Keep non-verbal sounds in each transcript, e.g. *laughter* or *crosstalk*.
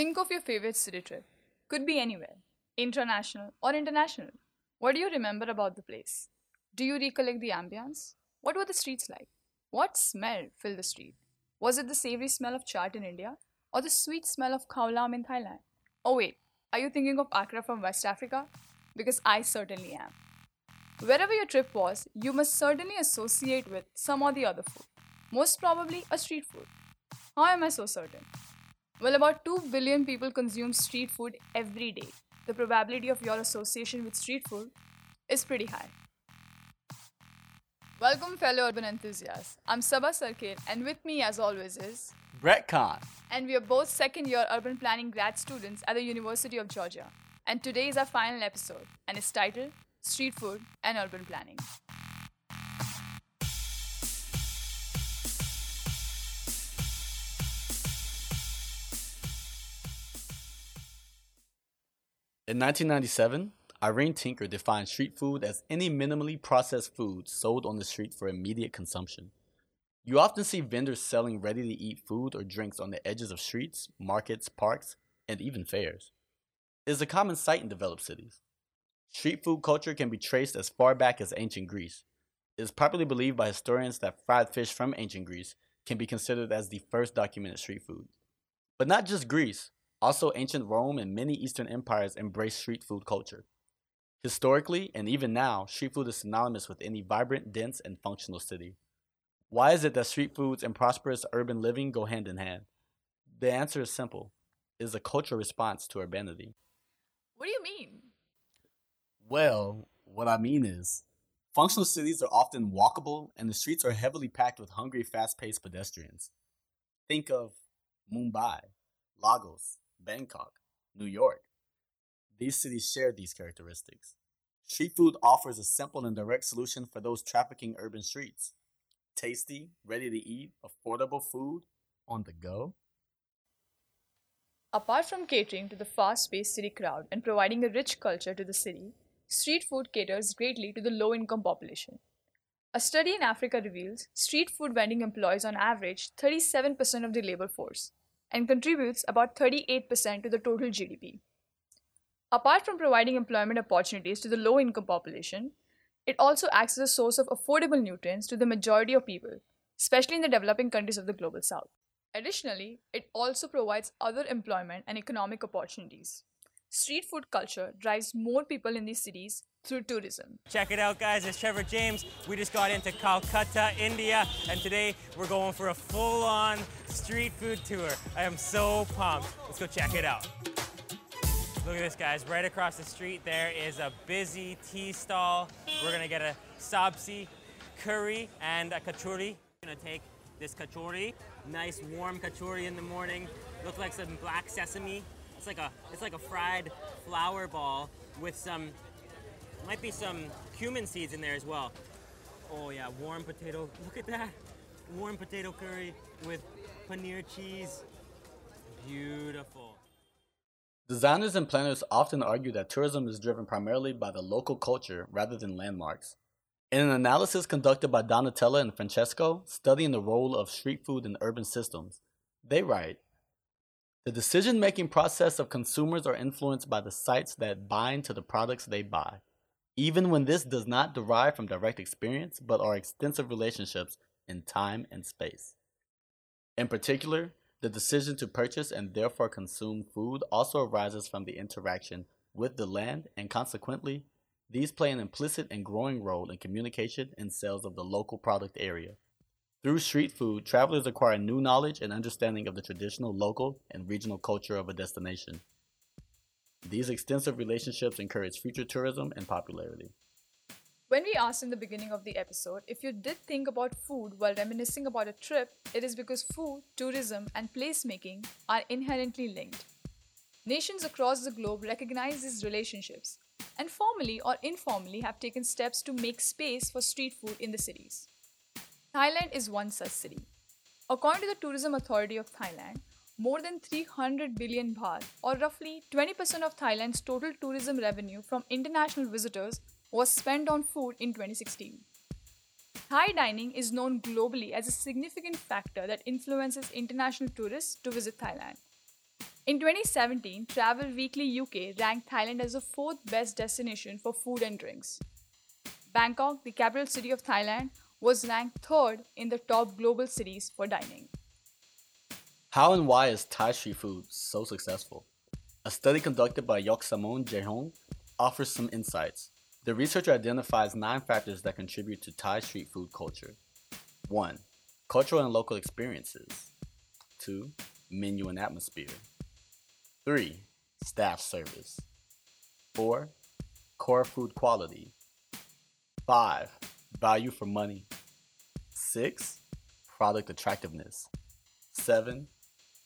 Think of your favorite city trip. Could be anywhere, international or international. What do you remember about the place? Do you recollect the ambience? What were the streets like? What smell filled the street? Was it the savory smell of chaat in India or the sweet smell of khao lam in Thailand? Oh, wait, are you thinking of Accra from West Africa? Because I certainly am. Wherever your trip was, you must certainly associate with some or the other food. Most probably a street food. How am I so certain? Well, about 2 billion people consume street food every day. The probability of your association with street food is pretty high. Welcome, fellow urban enthusiasts. I'm Sabah Sarkir, and with me, as always, is Brett Kahn. and we are both second year urban planning grad students at the University of Georgia. And today is our final episode, and it's titled Street Food and Urban Planning. In 1997, Irene Tinker defined street food as any minimally processed food sold on the street for immediate consumption. You often see vendors selling ready to eat food or drinks on the edges of streets, markets, parks, and even fairs. It is a common sight in developed cities. Street food culture can be traced as far back as ancient Greece. It is popularly believed by historians that fried fish from ancient Greece can be considered as the first documented street food. But not just Greece, also ancient Rome and many Eastern empires embraced street food culture. Historically, and even now, street food is synonymous with any vibrant, dense, and functional city. Why is it that street foods and prosperous urban living go hand in hand? The answer is simple it is a cultural response to urbanity. What do you mean? Well, what I mean is, functional cities are often walkable and the streets are heavily packed with hungry, fast paced pedestrians. Think of Mumbai, Lagos, Bangkok, New York. These cities share these characteristics. Street food offers a simple and direct solution for those trafficking urban streets. Tasty, ready to eat, affordable food on the go. Apart from catering to the fast paced city crowd and providing a rich culture to the city, street food caters greatly to the low income population. A study in Africa reveals street food vending employs on average 37% of the labor force and contributes about 38% to the total GDP. Apart from providing employment opportunities to the low income population, it also acts as a source of affordable nutrients to the majority of people, especially in the developing countries of the global south. Additionally, it also provides other employment and economic opportunities. Street food culture drives more people in these cities through tourism. Check it out, guys. It's Trevor James. We just got into Calcutta, India, and today we're going for a full on street food tour. I am so pumped. Let's go check it out. Look at this, guys. Right across the street, there is a busy tea stall. We're gonna get a sabzi, curry, and a kachori. Gonna take this kachori, nice warm kachori in the morning. Looks like some black sesame. It's like a it's like a fried flour ball with some might be some cumin seeds in there as well. Oh yeah, warm potato. *laughs* Look at that. Warm potato curry with paneer cheese. Beautiful. Designers and planners often argue that tourism is driven primarily by the local culture rather than landmarks. In an analysis conducted by Donatella and Francesco studying the role of street food in urban systems, they write The decision making process of consumers are influenced by the sites that bind to the products they buy, even when this does not derive from direct experience but are extensive relationships in time and space. In particular, the decision to purchase and therefore consume food also arises from the interaction with the land, and consequently, these play an implicit and growing role in communication and sales of the local product area. Through street food, travelers acquire new knowledge and understanding of the traditional local and regional culture of a destination. These extensive relationships encourage future tourism and popularity. When we asked in the beginning of the episode if you did think about food while reminiscing about a trip, it is because food, tourism, and placemaking are inherently linked. Nations across the globe recognize these relationships and formally or informally have taken steps to make space for street food in the cities. Thailand is one such city. According to the Tourism Authority of Thailand, more than 300 billion baht, or roughly 20% of Thailand's total tourism revenue from international visitors, was spent on food in 2016. Thai dining is known globally as a significant factor that influences international tourists to visit Thailand. In 2017, Travel Weekly UK ranked Thailand as the fourth best destination for food and drinks. Bangkok, the capital city of Thailand, was ranked third in the top global cities for dining. How and why is Thai street food so successful? A study conducted by Yoksamon Jeaheng offers some insights. The researcher identifies nine factors that contribute to Thai street food culture. 1. Cultural and local experiences. 2. Menu and atmosphere. 3. Staff service. 4. Core food quality. 5. Value for money. 6. Product attractiveness. 7.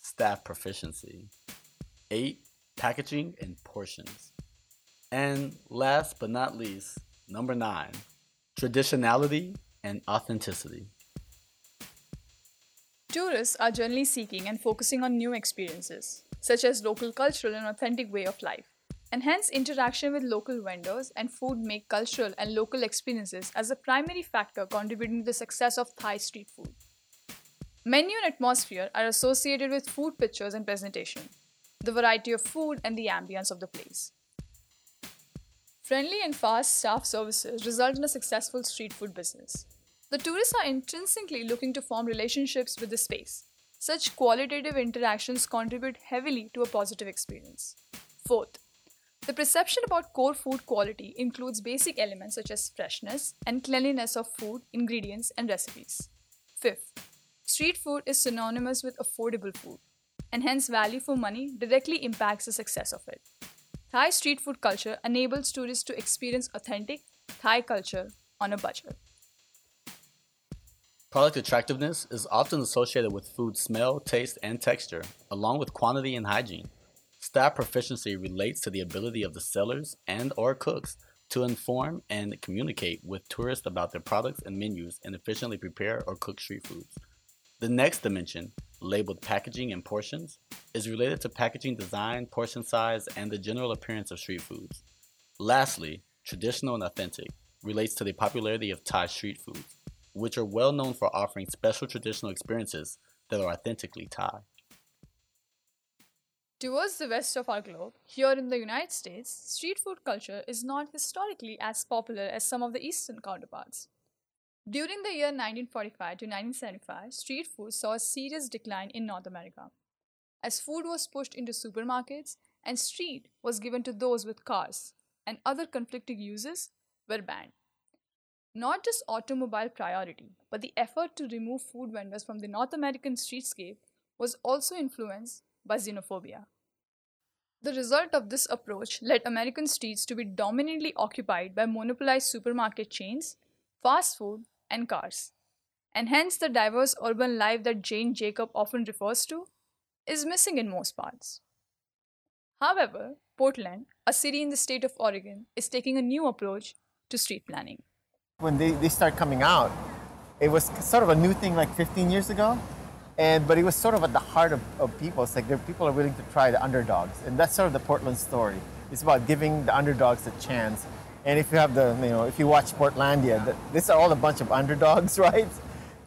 Staff proficiency. 8. Packaging and portions. And last but not least, number 9. Traditionality and authenticity. Tourists are generally seeking and focusing on new experiences, such as local cultural and authentic way of life. And hence, interaction with local vendors and food make cultural and local experiences as a primary factor contributing to the success of Thai street food. Menu and atmosphere are associated with food pictures and presentation, the variety of food, and the ambience of the place. Friendly and fast staff services result in a successful street food business. The tourists are intrinsically looking to form relationships with the space. Such qualitative interactions contribute heavily to a positive experience. Fourth, the perception about core food quality includes basic elements such as freshness and cleanliness of food, ingredients, and recipes. Fifth, street food is synonymous with affordable food, and hence value for money directly impacts the success of it. Thai street food culture enables tourists to experience authentic Thai culture on a budget. Product attractiveness is often associated with food smell, taste, and texture, along with quantity and hygiene. Staff proficiency relates to the ability of the sellers and or cooks to inform and communicate with tourists about their products and menus and efficiently prepare or cook street foods. The next dimension, labeled packaging and portions, is related to packaging design, portion size, and the general appearance of street foods. Lastly, traditional and authentic relates to the popularity of Thai street foods which are well known for offering special traditional experiences that are authentically Thai. Towards the west of our globe, here in the United States, street food culture is not historically as popular as some of the eastern counterparts. During the year 1945 to 1975, street food saw a serious decline in North America, as food was pushed into supermarkets and street was given to those with cars, and other conflicting uses were banned. Not just automobile priority, but the effort to remove food vendors from the North American streetscape was also influenced by xenophobia. The result of this approach led American streets to be dominantly occupied by monopolized supermarket chains, fast food, and cars. And hence, the diverse urban life that Jane Jacob often refers to is missing in most parts. However, Portland, a city in the state of Oregon, is taking a new approach to street planning when they, they start coming out, it was sort of a new thing like 15 years ago. And, but it was sort of at the heart of, of people. It's like people are willing to try the underdogs. And that's sort of the Portland story. It's about giving the underdogs a chance. And if you have the, you know, if you watch Portlandia, the, these are all a bunch of underdogs, *laughs* right?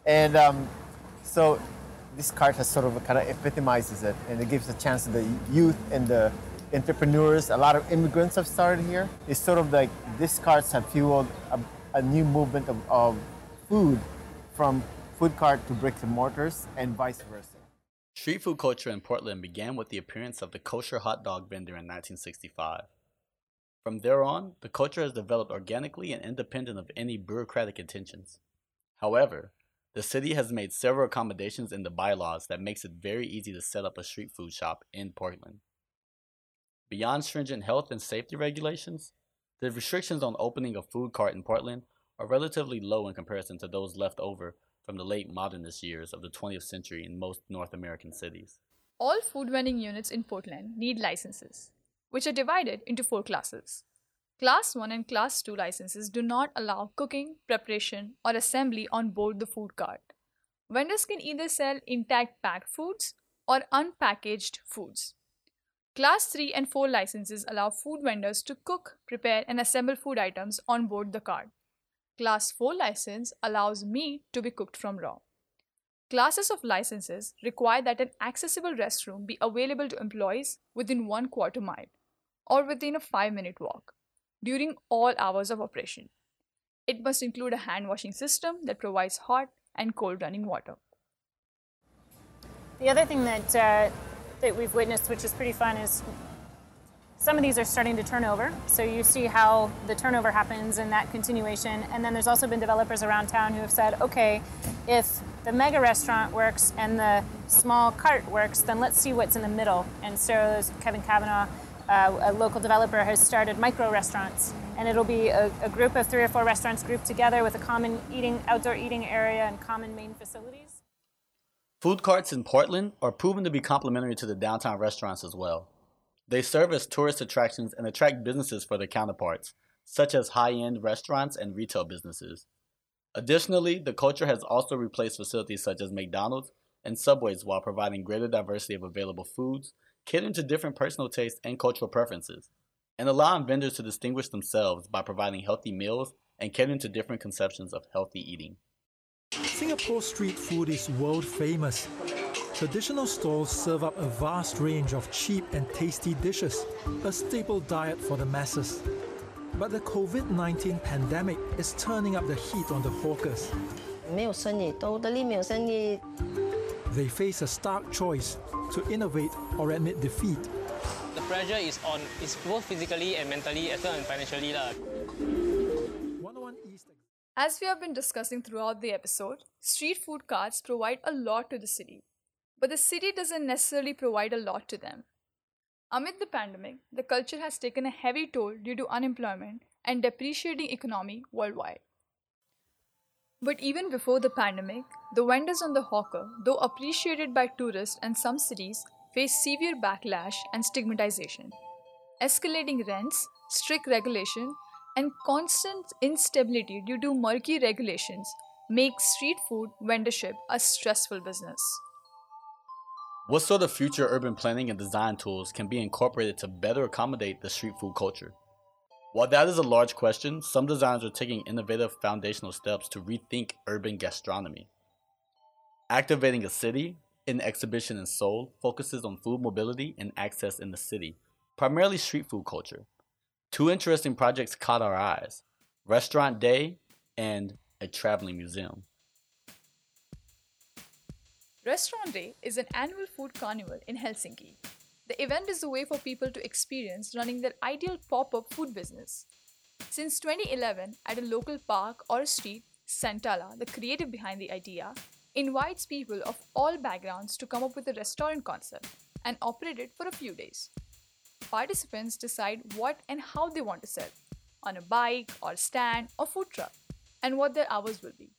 And um, so this card has sort of kind of epitomizes it. And it gives a chance to the youth and the entrepreneurs. A lot of immigrants have started here. It's sort of like these cards have fueled a, a new movement of, of food from food cart to bricks and mortars and vice versa. Street food culture in Portland began with the appearance of the kosher hot dog vendor in 1965. From there on, the culture has developed organically and independent of any bureaucratic intentions. However, the city has made several accommodations in the bylaws that makes it very easy to set up a street food shop in Portland. Beyond stringent health and safety regulations, the restrictions on opening a food cart in Portland are relatively low in comparison to those left over from the late modernist years of the 20th century in most North American cities. All food vending units in Portland need licenses, which are divided into four classes. Class 1 and Class 2 licenses do not allow cooking, preparation, or assembly on board the food cart. Vendors can either sell intact packed foods or unpackaged foods. Class 3 and 4 licenses allow food vendors to cook, prepare, and assemble food items on board the cart. Class 4 license allows meat to be cooked from raw. Classes of licenses require that an accessible restroom be available to employees within one quarter mile or within a five minute walk during all hours of operation. It must include a hand washing system that provides hot and cold running water. The other thing that uh, that we've witnessed, which is pretty fun, is some of these are starting to turn over. So you see how the turnover happens and that continuation. And then there's also been developers around town who have said, okay, if the mega restaurant works and the small cart works, then let's see what's in the middle. And so Kevin Cavenaugh, uh, a local developer, has started micro restaurants. And it'll be a, a group of three or four restaurants grouped together with a common eating, outdoor eating area and common main facilities. Food carts in Portland are proven to be complementary to the downtown restaurants as well. They serve as tourist attractions and attract businesses for their counterparts, such as high end restaurants and retail businesses. Additionally, the culture has also replaced facilities such as McDonald's and Subways while providing greater diversity of available foods, catering to different personal tastes and cultural preferences, and allowing vendors to distinguish themselves by providing healthy meals and catering to different conceptions of healthy eating. Singapore street food is world famous. Traditional stalls serve up a vast range of cheap and tasty dishes, a staple diet for the masses. But the COVID 19 pandemic is turning up the heat on the hawkers. 没有生意，totally 没有生意。 They face a stark choice to innovate or admit defeat. The pressure is on, is both physically and mentally as well as financially. lah. 101 East As we have been discussing throughout the episode, street food carts provide a lot to the city, but the city doesn't necessarily provide a lot to them. Amid the pandemic, the culture has taken a heavy toll due to unemployment and depreciating economy worldwide. But even before the pandemic, the vendors on the hawker, though appreciated by tourists and some cities, face severe backlash and stigmatization. Escalating rents, strict regulation, and constant instability due to murky regulations make street food vendorship a stressful business. What sort of future urban planning and design tools can be incorporated to better accommodate the street food culture? While that is a large question, some designers are taking innovative foundational steps to rethink urban gastronomy. Activating a City, an exhibition in Seoul, focuses on food mobility and access in the city, primarily street food culture. Two interesting projects caught our eyes Restaurant Day and a traveling museum. Restaurant Day is an annual food carnival in Helsinki. The event is a way for people to experience running their ideal pop up food business. Since 2011, at a local park or street, Santala, the creative behind the idea, invites people of all backgrounds to come up with a restaurant concept and operate it for a few days. Participants decide what and how they want to sell on a bike or stand or food truck and what their hours will be.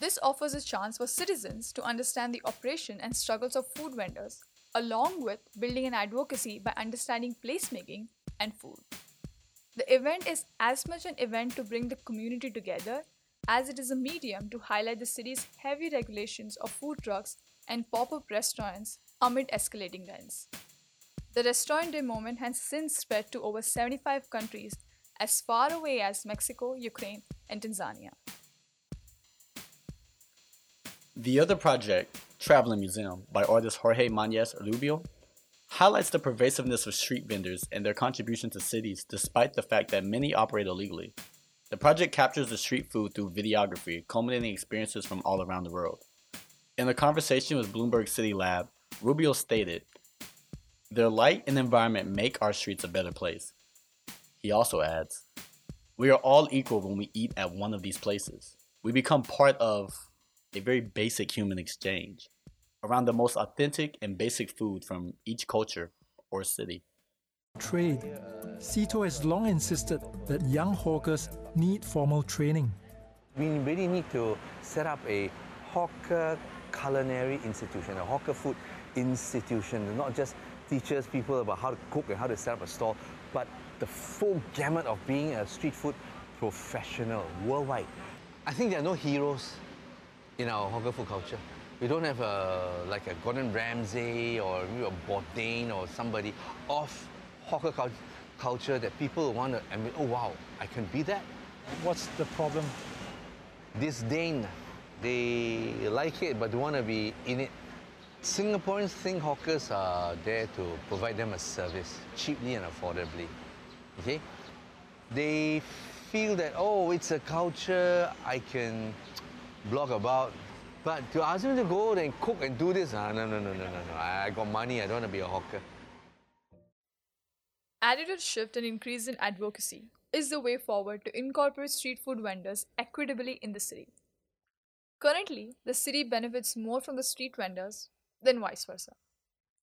This offers a chance for citizens to understand the operation and struggles of food vendors, along with building an advocacy by understanding placemaking and food. The event is as much an event to bring the community together as it is a medium to highlight the city's heavy regulations of food trucks and pop up restaurants amid escalating rents. The Restaurant Day movement has since spread to over 75 countries as far away as Mexico, Ukraine, and Tanzania. The other project, Traveling Museum, by artist Jorge Mañes Rubio, highlights the pervasiveness of street vendors and their contribution to cities despite the fact that many operate illegally. The project captures the street food through videography, culminating experiences from all around the world. In a conversation with Bloomberg City Lab, Rubio stated, Their light and environment make our streets a better place. He also adds, We are all equal when we eat at one of these places. We become part of a very basic human exchange around the most authentic and basic food from each culture or city. Trade. Seetoh has long insisted that young hawkers need formal training. We really need to set up a hawker culinary institution, a hawker food institution, not just teaches people about how to cook and how to set up a stall, but the full gamut of being a street food professional worldwide. I think there are no heroes in our hawker food culture. We don't have a like a Gordon Ramsay or maybe a Bourdain or somebody of hawker cul- culture that people want to admit, oh wow, I can be that. What's the problem? Disdain They like it but don't want to be in it. Singaporeans think hawkers are there to provide them a service cheaply and affordably. Okay? They feel that, oh, it's a culture I can blog about. But to ask him to go and cook and do this, ah, no, no, no, no, no, no. I got money, I don't want to be a hawker. Attitude shift and increase in advocacy is the way forward to incorporate street food vendors equitably in the city. Currently, the city benefits more from the street vendors than vice versa.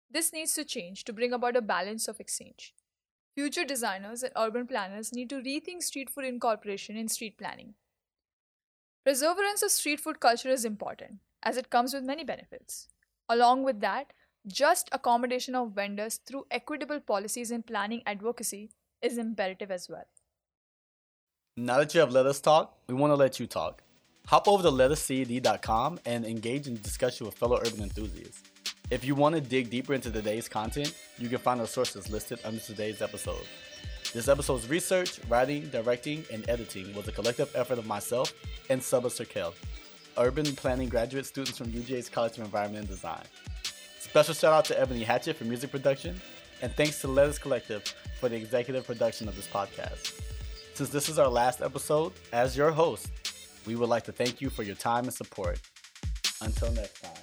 This needs to change to bring about a balance of exchange. Future designers and urban planners need to rethink street food incorporation in street planning. Perseverance of street food culture is important as it comes with many benefits. Along with that, just accommodation of vendors through equitable policies and planning advocacy is imperative as well. Now that you have let us talk, we want to let you talk. Hop over to letuscad.com and engage in discussion with fellow urban enthusiasts. If you want to dig deeper into today's content, you can find our sources listed under today's episode. This episode's research, writing, directing, and editing was a collective effort of myself and Subba Serkel, urban planning graduate students from UGA's College of Environment and Design. Special shout out to Ebony Hatchett for music production, and thanks to Letters Collective for the executive production of this podcast. Since this is our last episode, as your host, we would like to thank you for your time and support. Until next time.